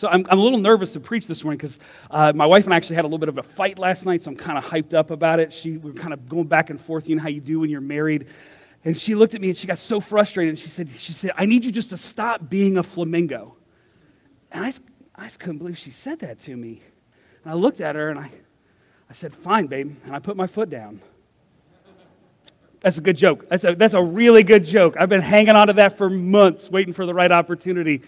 So I'm, I'm a little nervous to preach this morning because uh, my wife and I actually had a little bit of a fight last night, so I'm kind of hyped up about it. She, we were kind of going back and forth, you know how you do when you're married. And she looked at me and she got so frustrated. And she said, she said, I need you just to stop being a flamingo. And I, I just couldn't believe she said that to me. And I looked at her and I, I said, Fine, babe. And I put my foot down. That's a good joke. That's a, that's a really good joke. I've been hanging on to that for months, waiting for the right opportunity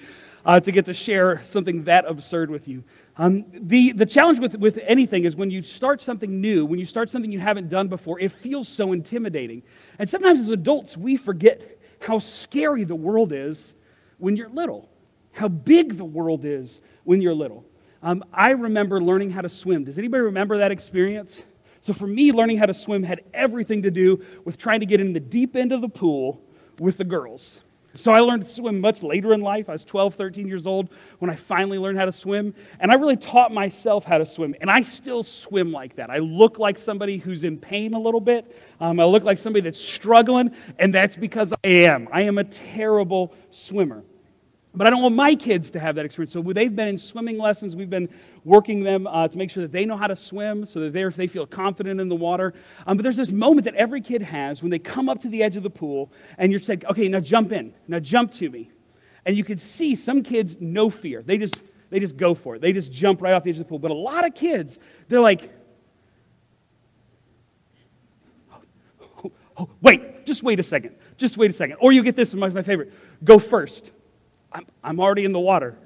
uh, to get to share something that absurd with you. Um, the, the challenge with, with anything is when you start something new, when you start something you haven't done before, it feels so intimidating. And sometimes as adults, we forget how scary the world is when you're little, how big the world is when you're little. Um, I remember learning how to swim. Does anybody remember that experience? So for me, learning how to swim had everything to do with trying to get in the deep end of the pool with the girls. So I learned to swim much later in life. I was 12, 13 years old when I finally learned how to swim. And I really taught myself how to swim. And I still swim like that. I look like somebody who's in pain a little bit. Um, I look like somebody that's struggling. And that's because I am. I am a terrible swimmer. But I don't want my kids to have that experience. So they've been in swimming lessons. We've been working them uh, to make sure that they know how to swim so that they feel confident in the water. Um, but there's this moment that every kid has when they come up to the edge of the pool and you're saying, okay, now jump in. Now jump to me. And you can see some kids, no fear. They just, they just go for it. They just jump right off the edge of the pool. But a lot of kids, they're like, oh, oh, wait, just wait a second. Just wait a second. Or you get this, my, my favorite go first. I'm, I'm already in the water.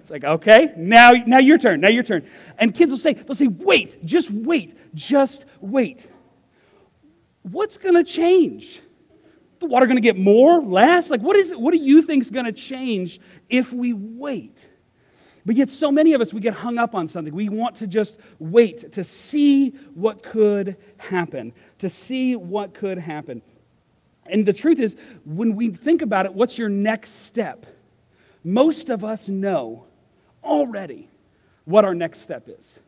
It's like, okay, now, now your turn, now your turn. And kids will say, they'll say, wait, just wait, just wait. What's to change? The water to get more, less? Like, what is it? What do you think is to change if we wait? But yet, so many of us, we get hung up on something. We want to just wait to see what could happen, to see what could happen. And the truth is, when we think about it, what's your next step? Most of us know already what our next step is.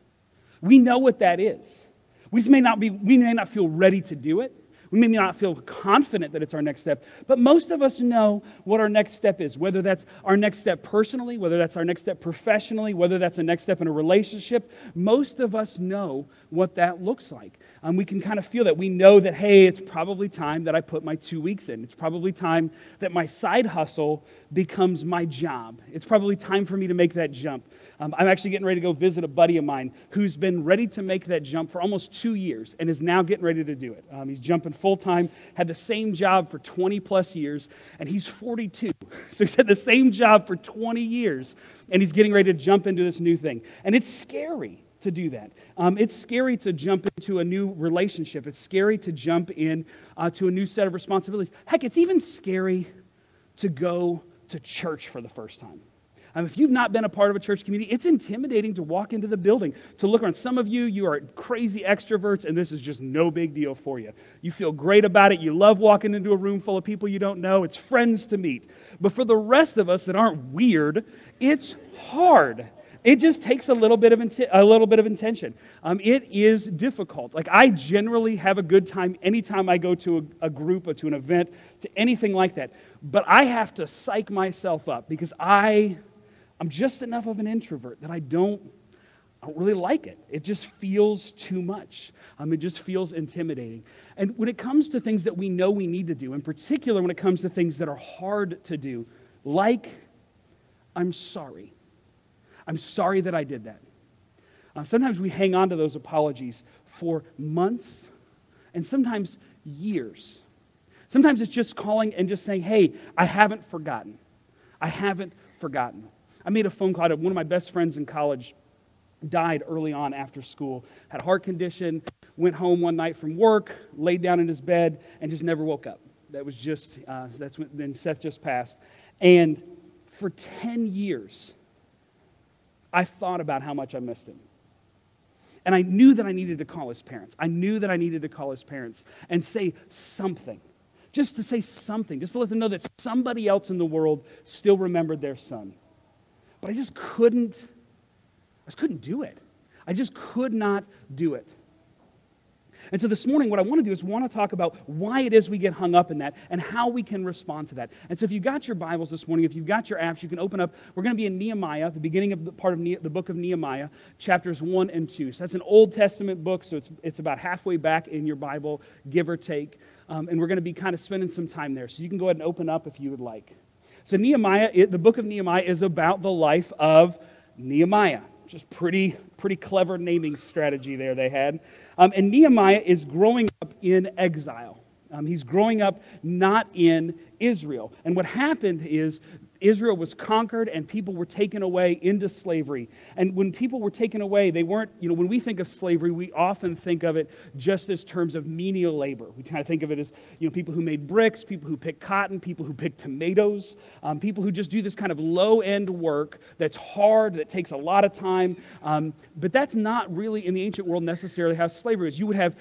We know what that is. We may not, be, we may not feel ready to do it. We may not feel confident that it's our next step, but most of us know what our next step is, whether that's our next step personally, whether that's our next step professionally, whether that's a next step in a relationship. Most of us know what that looks like. Um, we can kind of feel that. We know that, hey, it's probably time that I put my two weeks in. It's probably time that my side hustle becomes my job. It's probably time for me to make that jump. Um, I'm actually getting ready to go visit a buddy of mine who's been ready to make that jump for almost two years and is now getting ready to do it. Um, he's jumping full time, had the same job for 20 plus years, and he's 42. So he's had the same job for 20 years, and he's getting ready to jump into this new thing. And it's scary to do that. Um, it's scary to jump into a new relationship. It's scary to jump in uh, to a new set of responsibilities. Heck, it's even scary to go to church for the first time. Um, if you've not been a part of a church community, it's intimidating to walk into the building, to look around. Some of you, you are crazy extroverts, and this is just no big deal for you. You feel great about it. You love walking into a room full of people you don't know. It's friends to meet. But for the rest of us that aren't weird, it's hard. It just takes a little bit of inti- a little bit of intention. Um, it is difficult. Like I generally have a good time anytime I go to a, a group or to an event, to anything like that. But I have to psych myself up because I I'm just enough of an introvert that I don't, I don't really like it. It just feels too much. Um, it just feels intimidating. And when it comes to things that we know we need to do, in particular when it comes to things that are hard to do, like, I'm sorry. I'm sorry that I did that. Uh, sometimes we hang on to those apologies for months and sometimes years. Sometimes it's just calling and just saying, hey, I haven't forgotten. I haven't forgotten. I made a phone call to one of my best friends in college died early on after school had a heart condition went home one night from work laid down in his bed and just never woke up that was just uh, that's when then seth just passed and for 10 years i thought about how much i missed him. And i knew that i needed to call his parents. I knew that i needed to call his parents and say something. Just to say something. Just to let them know that somebody else in the world still remembered their son. But I just couldn't, I just couldn't do it. I just could not do it. And so this morning, what I want to do is want to talk about why it is we get hung up in that and how we can respond to that. And so if you've got your Bibles this morning, if you've got your apps, you can open up. We're going to be in Nehemiah, the beginning of the part of ne- the book of Nehemiah, chapters 1 and 2. So that's an Old Testament book, so it's, it's about halfway back in your Bible, give or take. Um, and we're going to be kind of spending some time there. So you can go ahead and open up if you would like. So Nehemiah, it, the book of Nehemiah is about the life of Nehemiah. Just pretty, pretty clever naming strategy there they had. Um, and Nehemiah is growing up in exile. Um, he's growing up not in Israel. And what happened is Israel was conquered and people were taken away into slavery. And when people were taken away, they weren't, you know, when we think of slavery, we often think of it just as terms of menial labor. We kind of think of it as, you know, people who made bricks, people who pick cotton, people who pick tomatoes, um, people who just do this kind of low end work that's hard, that takes a lot of time. Um, but that's not really in the ancient world necessarily how slavery is. You would have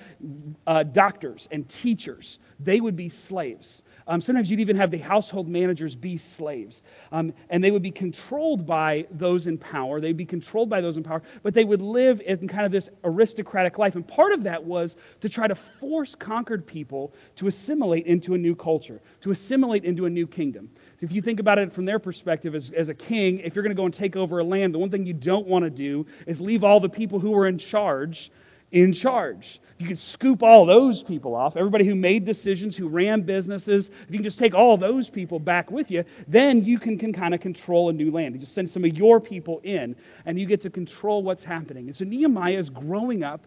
uh, doctors and teachers, they would be slaves. Um, sometimes you'd even have the household managers be slaves. Um, and they would be controlled by those in power. They'd be controlled by those in power, but they would live in kind of this aristocratic life. And part of that was to try to force conquered people to assimilate into a new culture, to assimilate into a new kingdom. If you think about it from their perspective as, as a king, if you're going to go and take over a land, the one thing you don't want to do is leave all the people who are in charge in charge. If you could scoop all those people off, everybody who made decisions, who ran businesses, if you can just take all those people back with you, then you can, can kind of control a new land. You just send some of your people in, and you get to control what's happening. And so Nehemiah is growing up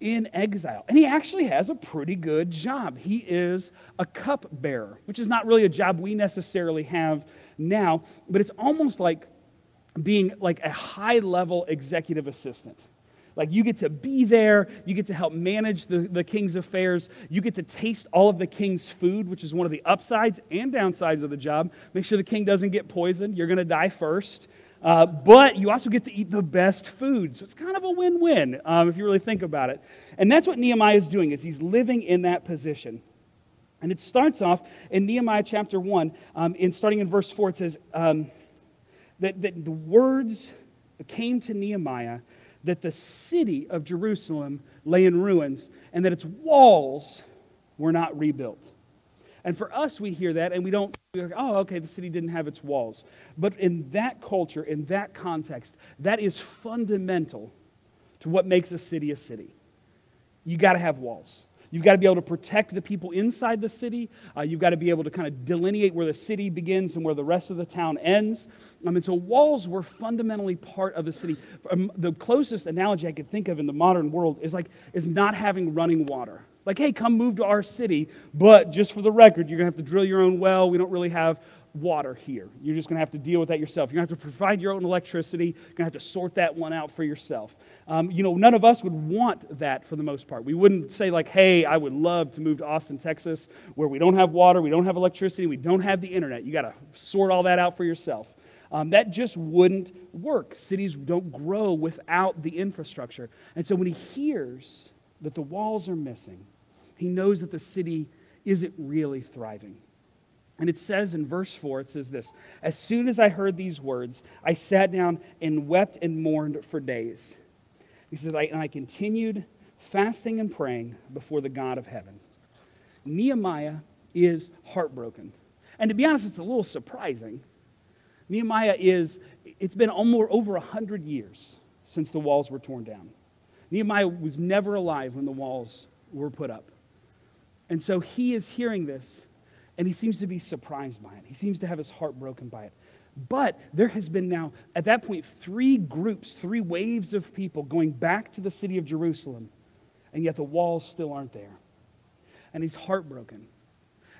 in exile. And he actually has a pretty good job. He is a cupbearer, which is not really a job we necessarily have now, but it's almost like being like a high level executive assistant. Like you get to be there, you get to help manage the, the king's affairs, you get to taste all of the king's food, which is one of the upsides and downsides of the job. Make sure the king doesn't get poisoned, you're going to die first. Uh, but you also get to eat the best food. So it's kind of a win-win um, if you really think about it. And that's what Nehemiah is doing, is he's living in that position. And it starts off in Nehemiah chapter 1, um, in, starting in verse 4, it says um, that, that the words came to Nehemiah that the city of Jerusalem lay in ruins and that its walls were not rebuilt. And for us, we hear that and we don't, oh, okay, the city didn't have its walls. But in that culture, in that context, that is fundamental to what makes a city a city. You got to have walls. You've got to be able to protect the people inside the city. Uh, you've got to be able to kind of delineate where the city begins and where the rest of the town ends. Um, and so walls were fundamentally part of the city. Um, the closest analogy I could think of in the modern world is like is not having running water. Like, hey, come move to our city, but just for the record, you're going to have to drill your own well. We don't really have water here. You're just going to have to deal with that yourself. You're going to have to provide your own electricity. You're going to have to sort that one out for yourself. Um, you know, none of us would want that for the most part. We wouldn't say, like, hey, I would love to move to Austin, Texas, where we don't have water, we don't have electricity, we don't have the internet. You got to sort all that out for yourself. Um, that just wouldn't work. Cities don't grow without the infrastructure. And so when he hears that the walls are missing, he knows that the city isn't really thriving. And it says in verse 4, it says this As soon as I heard these words, I sat down and wept and mourned for days. He says, I, and I continued fasting and praying before the God of heaven. Nehemiah is heartbroken. And to be honest, it's a little surprising. Nehemiah is, it's been almost over 100 years since the walls were torn down. Nehemiah was never alive when the walls were put up. And so he is hearing this and he seems to be surprised by it. He seems to have his heart broken by it. But there has been now, at that point, three groups, three waves of people going back to the city of Jerusalem, and yet the walls still aren't there. And he's heartbroken.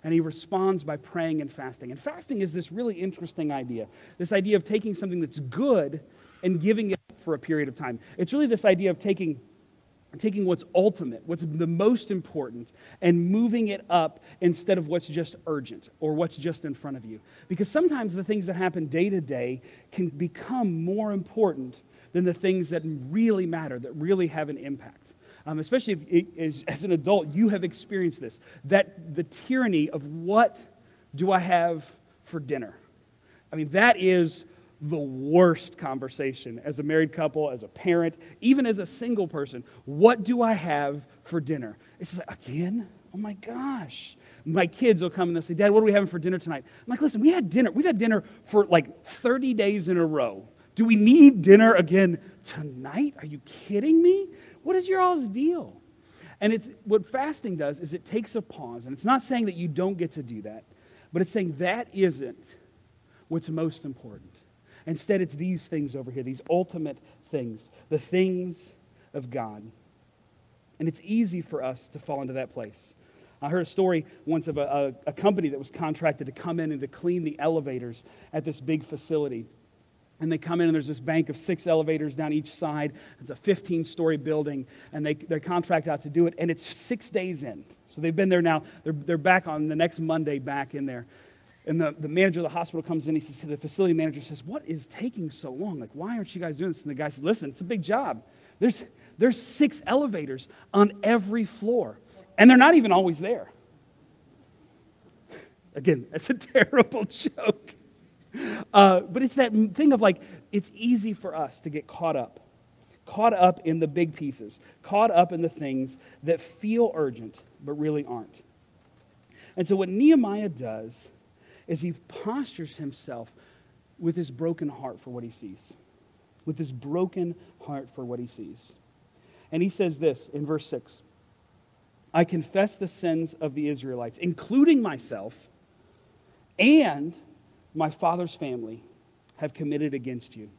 And he responds by praying and fasting. And fasting is this really interesting idea this idea of taking something that's good and giving it for a period of time. It's really this idea of taking taking what's ultimate, what's the most important, and moving it up instead of what's just urgent or what's just in front of you. Because sometimes the things that happen day to day can become more important than the things that really matter, that really have an impact. Um, especially if, as an adult, you have experienced this that the tyranny of what do I have for dinner? I mean, that is the worst conversation as a married couple, as a parent, even as a single person. What do I have for dinner? It's like, again? Oh my gosh. My kids will come and they'll say, Dad, what are we having for dinner tonight? I'm like, listen, we had dinner. We've had dinner for like 30 days in a row. Do we need dinner again tonight? Are you kidding me? What is your all's deal? And it's what fasting does is it takes a pause. And it's not saying that you don't get to do that, but it's saying that isn't what's most important. Instead, it's these things over here, these ultimate things, the things of God. And it's easy for us to fall into that place. I heard a story once of a, a, a, company that was contracted to come in and to clean the elevators at this big facility. And they come in, and there's this bank of six elevators down each side. It's a 15 story building, and they, they're contracted out to do it, and it's six days in. So they've been there now. They're, they're back on the next Monday back in there. And the, the manager of the hospital comes in. He says, to the facility manager says, What is taking so long? Like, why aren't you guys doing this? And the guy says, Listen, it's a big job. There's, there's six elevators on every floor, and they're not even always there. Again, that's a terrible joke. Uh, but it's that thing of like, it's easy for us to get caught up, caught up in the big pieces, caught up in the things that feel urgent but really aren't. And so, what Nehemiah does is he postures himself with his broken heart for what he sees, with his broken heart for what he sees. And he says this in verse 6 I confess the sins of the Israelites, including myself and my father's family, have committed against you.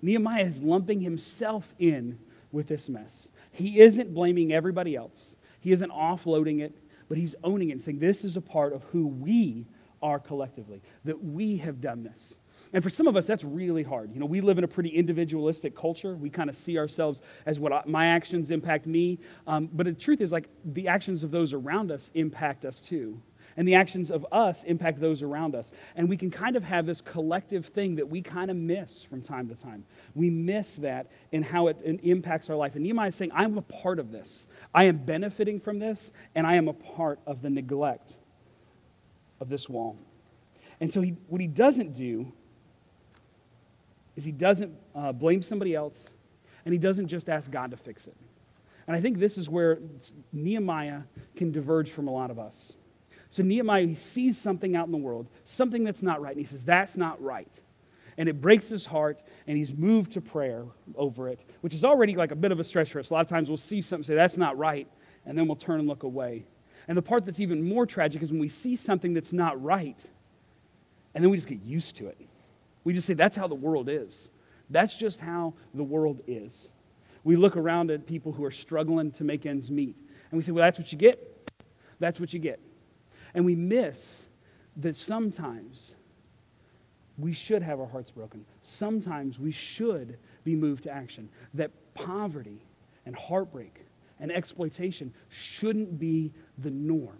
Nehemiah is lumping himself in with this mess. He isn't blaming everybody else, he isn't offloading it, but he's owning it and saying, This is a part of who we are collectively, that we have done this. And for some of us, that's really hard. You know, we live in a pretty individualistic culture. We kind of see ourselves as what I, my actions impact me. Um, but the truth is, like, the actions of those around us impact us too. And the actions of us impact those around us. And we can kind of have this collective thing that we kind of miss from time to time. We miss that in how it, it impacts our life. And Nehemiah is saying, I'm a part of this. I am benefiting from this, and I am a part of the neglect of this wall. And so he, what he doesn't do is he doesn't uh, blame somebody else, and he doesn't just ask God to fix it. And I think this is where Nehemiah can diverge from a lot of us. So Nehemiah, he sees something out in the world, something that's not right, and he says, That's not right. And it breaks his heart, and he's moved to prayer over it, which is already like a bit of a stretch for us. A lot of times we'll see something, say, That's not right, and then we'll turn and look away. And the part that's even more tragic is when we see something that's not right, and then we just get used to it. We just say, that's how the world is. That's just how the world is. We look around at people who are struggling to make ends meet, and we say, well, that's what you get. That's what you get. And we miss that sometimes we should have our hearts broken. Sometimes we should be moved to action. That poverty and heartbreak and exploitation shouldn't be the norm.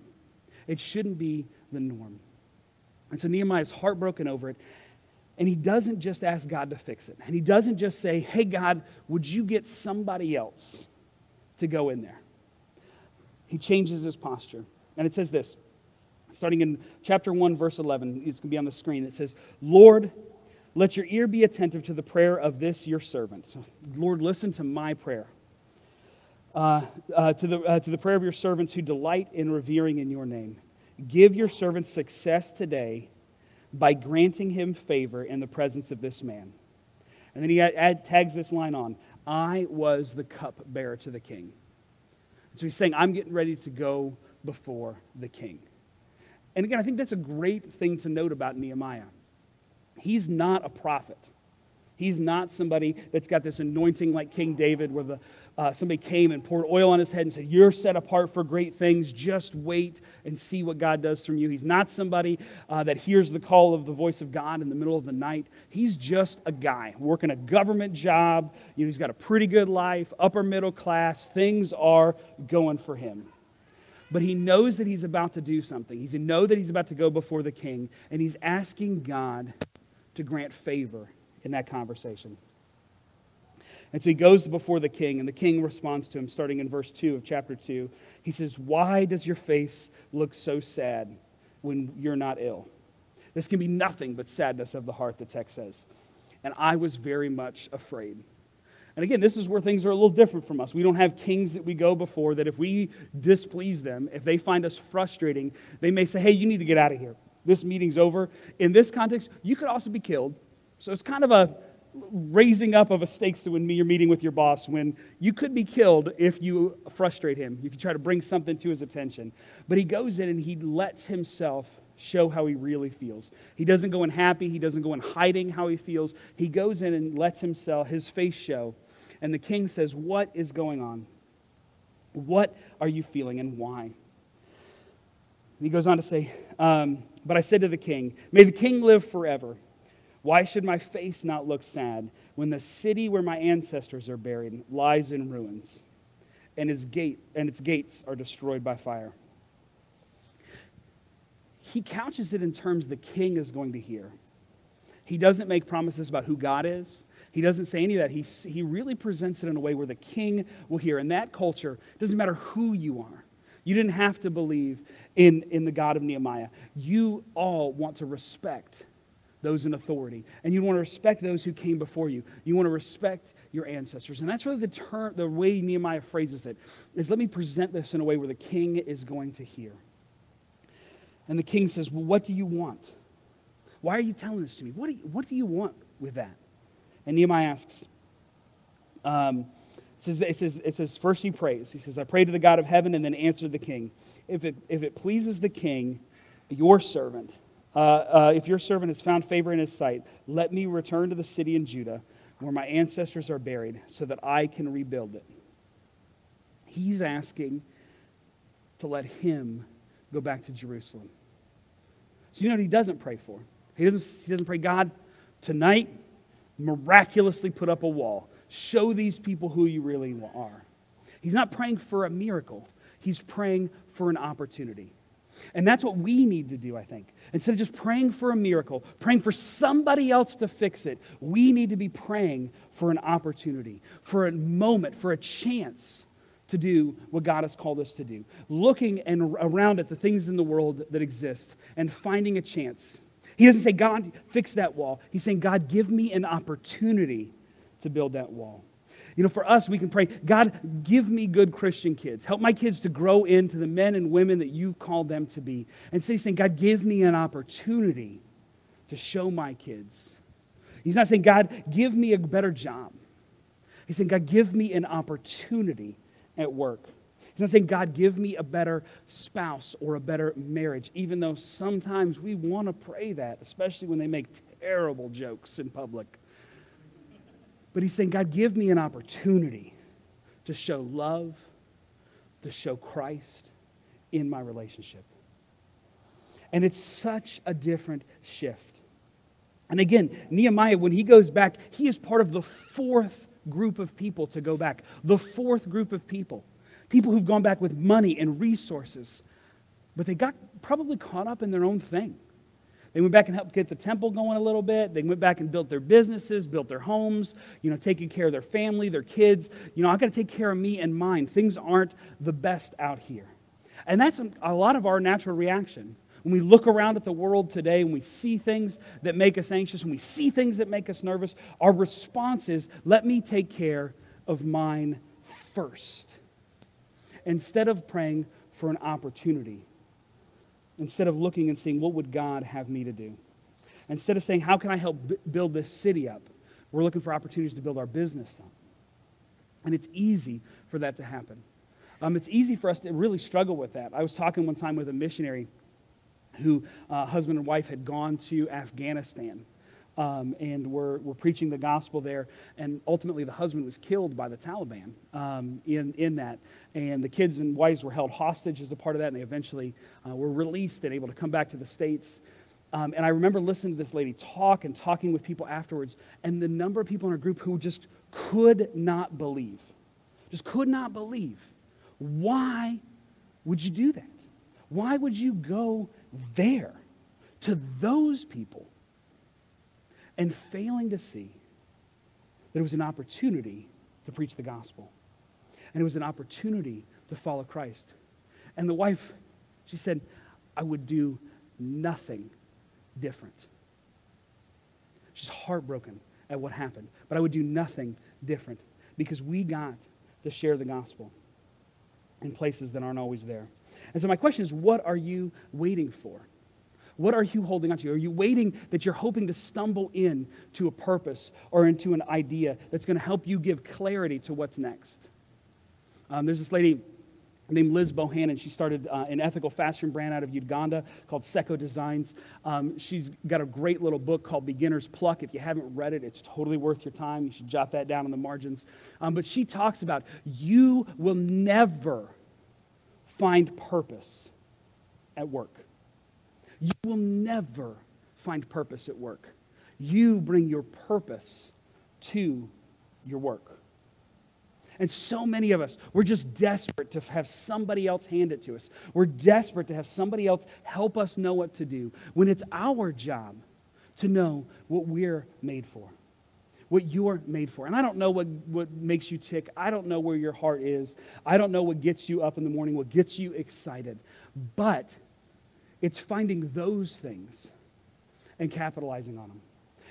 It shouldn't be the norm. And so Nehemiah is heartbroken over it. And he doesn't just ask God to fix it. And he doesn't just say, hey, God, would you get somebody else to go in there? He changes his posture. And it says this, starting in chapter 1, verse 11. It's going to be on the screen. It says, Lord, let your ear be attentive to the prayer of this your servant. So, Lord, listen to my prayer. Uh, uh, to, the, uh, to the prayer of your servants who delight in revering in your name. Give your servant success today by granting him favor in the presence of this man. And then he add, tags this line on I was the cupbearer to the king. So he's saying, I'm getting ready to go before the king. And again, I think that's a great thing to note about Nehemiah. He's not a prophet. He's not somebody that's got this anointing like King David, where the, uh, somebody came and poured oil on his head and said, You're set apart for great things. Just wait and see what God does from you. He's not somebody uh, that hears the call of the voice of God in the middle of the night. He's just a guy working a government job. You know, he's got a pretty good life, upper middle class. Things are going for him. But he knows that he's about to do something. He's know that he's about to go before the king, and he's asking God to grant favor in that conversation. And so he goes before the king, and the king responds to him, starting in verse 2 of chapter 2. He says, Why does your face look so sad when you're not ill? This can be nothing but sadness of the heart, the text says. and I was very much afraid. And again, this is where things are a little different from us. We don't have kings that we go before that if we displease them, if they find us frustrating, they may say, hey, you need to get out of here. This meeting's over. In this context, you could also be killed. So it's kind of a raising up of a stakes to when you're meeting with your boss when you could be killed if you frustrate him, if you try to bring something to his attention. But he goes in and he lets himself show how he really feels. He doesn't go in happy, he doesn't go in hiding how he feels. He goes in and lets himself, his face show. And the king says, What is going on? What are you feeling and why? And he goes on to say, um, But I said to the king, May the king live forever. Why should my face not look sad when the city where my ancestors are buried lies in ruins and its, gate, and its gates are destroyed by fire? He couches it in terms the king is going to hear. He doesn't make promises about who God is. He doesn't say any of that. He, he really presents it in a way where the king will hear. In that culture, it doesn't matter who you are. You didn't have to believe in, in the God of Nehemiah. You all want to respect those in authority. And you want to respect those who came before you. You want to respect your ancestors. And that's really the term, the way Nehemiah phrases it, is let me present this in a way where the king is going to hear. And the king says, Well, what do you want? Why are you telling this to me? What do you, what do you want with that? And Nehemiah asks, um, it, says, it, says, it says, first he prays. He says, I pray to the God of heaven and then answer the king. If it, if it pleases the king, your servant, uh, uh, if your servant has found favor in his sight, let me return to the city in Judah where my ancestors are buried so that I can rebuild it. He's asking to let him go back to Jerusalem. So you know what he doesn't pray for? He doesn't, he doesn't pray, God, tonight, miraculously put up a wall. Show these people who you really are. He's not praying for a miracle. He's praying for an opportunity. And that's what we need to do, I think. Instead of just praying for a miracle, praying for somebody else to fix it, we need to be praying for an opportunity, for a moment, for a chance to do what God has called us to do. Looking and around at the things in the world that exist and finding a chance. He doesn't say, God, fix that wall. He's saying, God, give me an opportunity to build that wall. You know, for us, we can pray, God, give me good Christian kids. Help my kids to grow into the men and women that you've called them to be. And say, saying, God, give me an opportunity to show my kids. He's not saying, God, give me a better job. He's saying, God, give me an opportunity at work. He's not saying, God, give me a better spouse or a better marriage, even though sometimes we want to pray that, especially when they make terrible jokes in public. But he's saying, God, give me an opportunity to show love, to show Christ in my relationship. And it's such a different shift. And again, Nehemiah, when he goes back, he is part of the fourth group of people to go back. The fourth group of people. People who've gone back with money and resources, but they got probably caught up in their own thing. They went back and helped get the temple going a little bit. They went back and built their businesses, built their homes, you know, taking care of their family, their kids. You know, I got to take care of me and mine. Things aren't the best out here. And that's a lot of our natural reaction. When we look around at the world today and we see things that make us anxious, when we see things that make us nervous, our response is, let me take care of mine first. Instead of praying for an opportunity instead of looking and seeing what would God have me to do. Instead of saying, how can I help b- build this city up? We're looking for opportunities to build our business up. And it's easy for that to happen. Um, it's easy for us to really struggle with that. I was talking one time with a missionary who, uh, husband and wife, had gone to Afghanistan um, and were, were preaching the gospel there. And ultimately, the husband was killed by the Taliban um, in, in that. And the kids and wives were held hostage as a part of that, and they eventually uh, were released and able to come back to the States. Um, and I remember listening to this lady talk and talking with people afterwards, and the number of people in our group who just could not believe, just could not believe. Why would you do that? Why would you go there to those people and failing to see that it was an opportunity to preach the gospel. And it was an opportunity to follow Christ. And the wife, she said, I would do nothing different. She's heartbroken at what happened, but I would do nothing different because we got to share the gospel in places that aren't always there. And so, my question is what are you waiting for? What are you holding on to? Are you waiting that you're hoping to stumble in to a purpose or into an idea that's going to help you give clarity to what's next? Um, there's this lady named Liz Bohannon. She started uh, an ethical fashion brand out of Uganda called Sseko Designs. Um, she's got a great little book called Beginner's Pluck. If you haven't read it, it's totally worth your time. You should jot that down in the margins. Um, but she talks about you will never find purpose at work. You will never find purpose at work. You bring your purpose to your work. And so many of us, we're just desperate to have somebody else hand it to us. We're desperate to have somebody else help us know what to do when it's our job to know what we're made for, what you're made for. And I don't know what, what makes you tick. I don't know where your heart is. I don't know what gets you up in the morning, what gets you excited. But it's finding those things and capitalizing on them.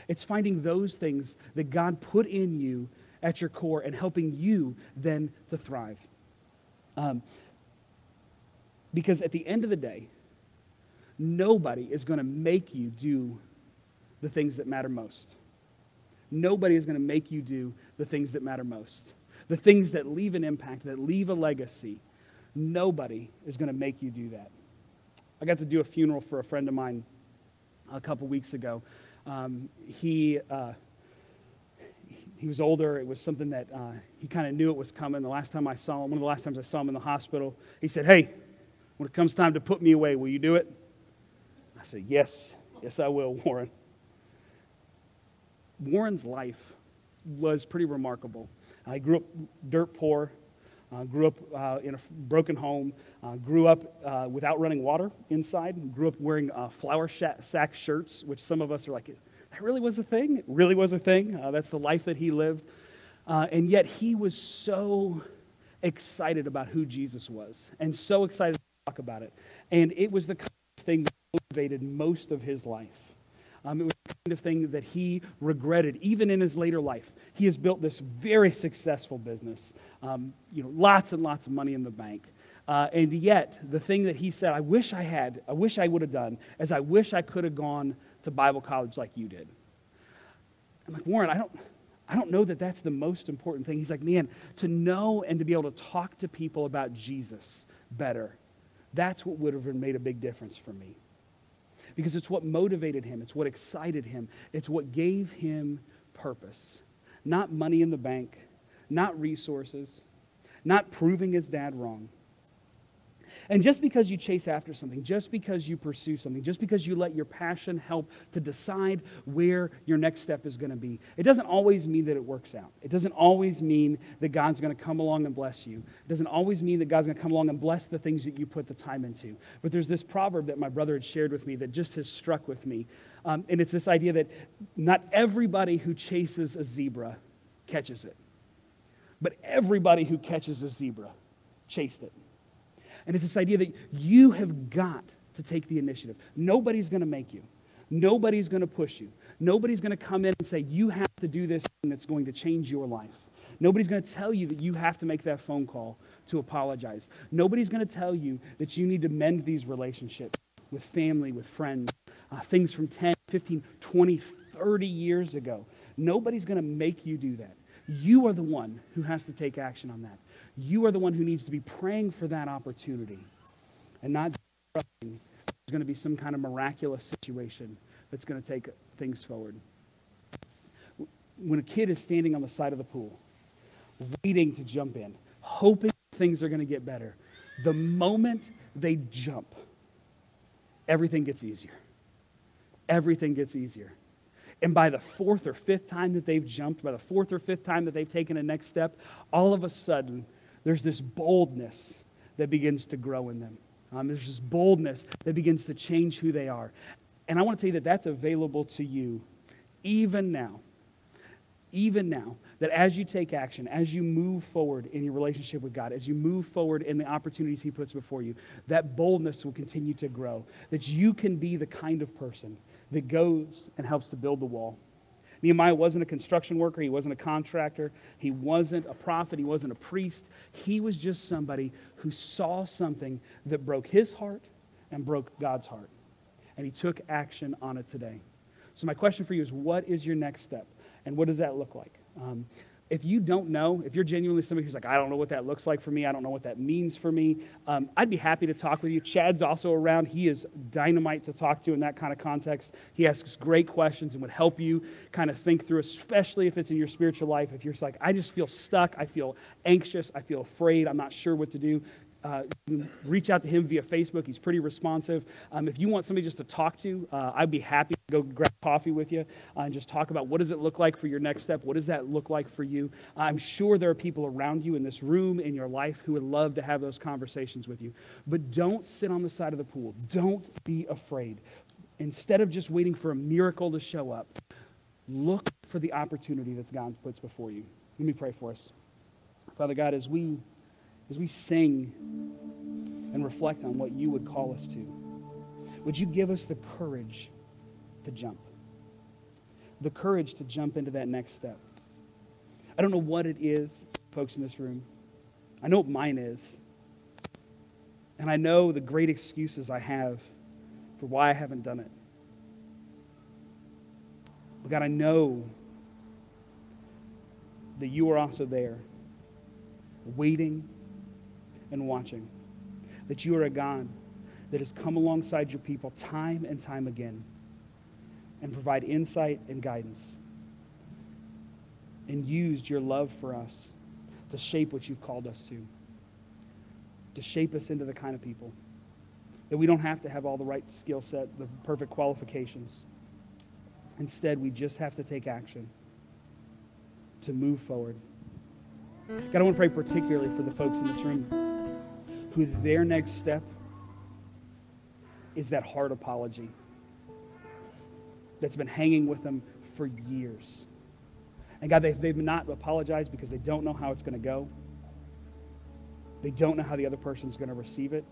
It's finding those things that God put in you at your core and helping you then to thrive. Um, because at the end of the day, nobody is going to make you do the things that matter most. Nobody is going to make you do the things that matter most. The things that leave an impact, that leave a legacy. Nobody is going to make you do that. I got to do a funeral for a friend of mine a couple weeks ago. Um, he, uh, he was older. It was something that uh, he kind of knew it was coming. The last time I saw him, one of the last times I saw him in the hospital, he said, Hey, when it comes time to put me away, will you do it? I said, Yes, yes, I will, Warren. Warren's life was pretty remarkable. I grew up dirt poor, uh, grew up uh, in a broken home, uh, grew up uh, without running water inside, grew up wearing uh, flour sack shirts, which some of us are like, that really was a thing? It really was a thing. Uh, that's the life that he lived. and yet he was so excited about who Jesus was and so excited to talk about it. And it was the kind of thing that motivated most of his life. Um, it was the kind of thing that he regretted, even in his later life. He has built this very successful business, um, you know, lots and lots of money in the bank. Uh, and yet, the thing that he said, I wish I had, I wish I would have done, is I wish I could have gone to Bible college like you did. I'm like, Warren, I don't, I don't know that that's the most important thing. He's like, man, to know and to be able to talk to people about Jesus better, that's what would have made a big difference for me because it's what motivated him, it's what excited him, it's what gave him purpose. Not money in the bank, not resources, not proving his dad wrong. And just because you chase after something, just because you pursue something, just because you let your passion help to decide where your next step is going to be, it doesn't always mean that it works out. It doesn't always mean that God's going to come along and bless you. It doesn't always mean that God's going to come along and bless the things that you put the time into. But there's this proverb that my brother had shared with me that just has struck with me. Um, and it's this idea that not everybody who chases a zebra catches it, but everybody who catches a zebra chased it. And it's this idea that you have got to take the initiative. Nobody's going to make you. Nobody's going to push you. Nobody's going to come in and say, you have to do this thing that's going to change your life. Nobody's going to tell you that you have to make that phone call to apologize. Nobody's going to tell you that you need to mend these relationships with family, with friends, uh, things from 10, 15, 20, 30 years ago. Nobody's going to make you do that. You are the one who has to take action on that. You are the one who needs to be praying for that opportunity and not trusting there's going to be some kind of miraculous situation that's going to take things forward. When a kid is standing on the side of the pool, waiting to jump in, hoping things are going to get better, the moment they jump, everything gets easier. Everything gets easier. And by the fourth or fifth time that they've jumped, by the fourth or fifth time that they've taken a next step, all of a sudden, there's this boldness that begins to grow in them. Um, there's this boldness that begins to change who they are. And I want to tell you that that's available to you even now. Even now, that as you take action, as you move forward in your relationship with God, as you move forward in the opportunities He puts before you, that boldness will continue to grow. That you can be the kind of person that goes and helps to build the wall, Nehemiah wasn't a construction worker, he wasn't a contractor, he wasn't a prophet, he wasn't a priest. He was just somebody who saw something that broke his heart and broke God's heart. And he took action on it today. So, my question for you is what is your next step? And what does that look like? Um, if you don't know, if you're genuinely somebody who's like, I don't know what that looks like for me, I don't know what that means for me, um, I'd be happy to talk with you. Chad's also around. He is dynamite to talk to in that kind of context. He asks great questions and would help you kind of think through, especially if it's in your spiritual life. If you're like, I just feel stuck, I feel anxious, I feel afraid, I'm not sure what to do uh, reach out to him via Facebook. He's pretty responsive. Um, if you want somebody just to talk to, uh, I'd be happy to go grab coffee with you uh, and just talk about what does it look like for your next step? What does that look like for you? I'm sure there are people around you in this room, in your life, who would love to have those conversations with you. But don't sit on the side of the pool. Don't be afraid. Instead of just waiting for a miracle to show up, look for the opportunity that God puts before you. Let me pray for us. Father God, as we as we sing and reflect on what you would call us to, would you give us the courage to jump? The courage to jump into that next step. I don't know what it is, folks in this room. I know what mine is. And I know the great excuses I have for why I haven't done it. But God, I know that you are also there, waiting and watching. That you are a God that has come alongside your people time and time again and provide insight and guidance and used your love for us to shape what you've called us to, to shape us into the kind of people that we don't have to have all the right skill set, the perfect qualifications. Instead, we just have to take action to move forward. God, I want to pray particularly for the folks in this room who their next step is that hard apology that's been hanging with them for years. And God, they've, they've not apologized because they don't know how it's going to go. They don't know how the other person's going to receive it.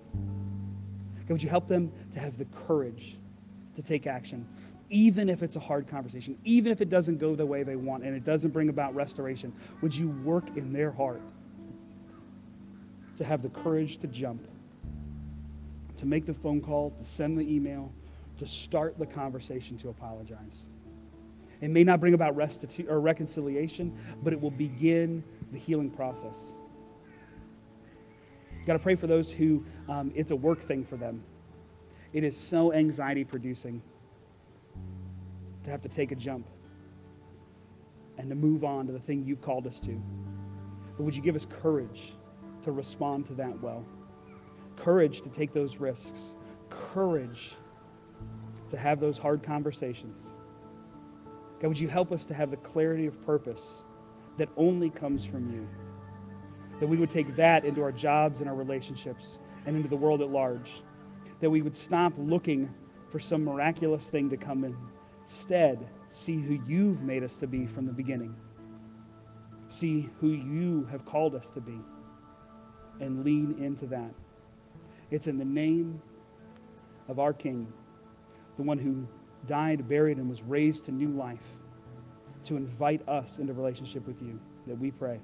God, would you help them to have the courage to take action, even if it's a hard conversation, even if it doesn't go the way they want and it doesn't bring about restoration? Would you work in their heart to have the courage to jump, to make the phone call, to send the email, to start the conversation to apologize. It may not bring about restitu- or reconciliation, but it will begin the healing process. Got to pray for those who um, it's a work thing for them. It is so anxiety producing to have to take a jump and to move on to the thing you've called us to. But would you give us courage to respond to that well. Courage to take those risks. Courage to have those hard conversations. God, would you help us to have the clarity of purpose that only comes from you? That we would take that into our jobs and our relationships and into the world at large. That we would stop looking for some miraculous thing to come in. Instead, see who you've made us to be from the beginning. See who you have called us to be and lean into that. It's in the name of our King, the one who died, buried, and was raised to new life, to invite us into relationship with you that we pray.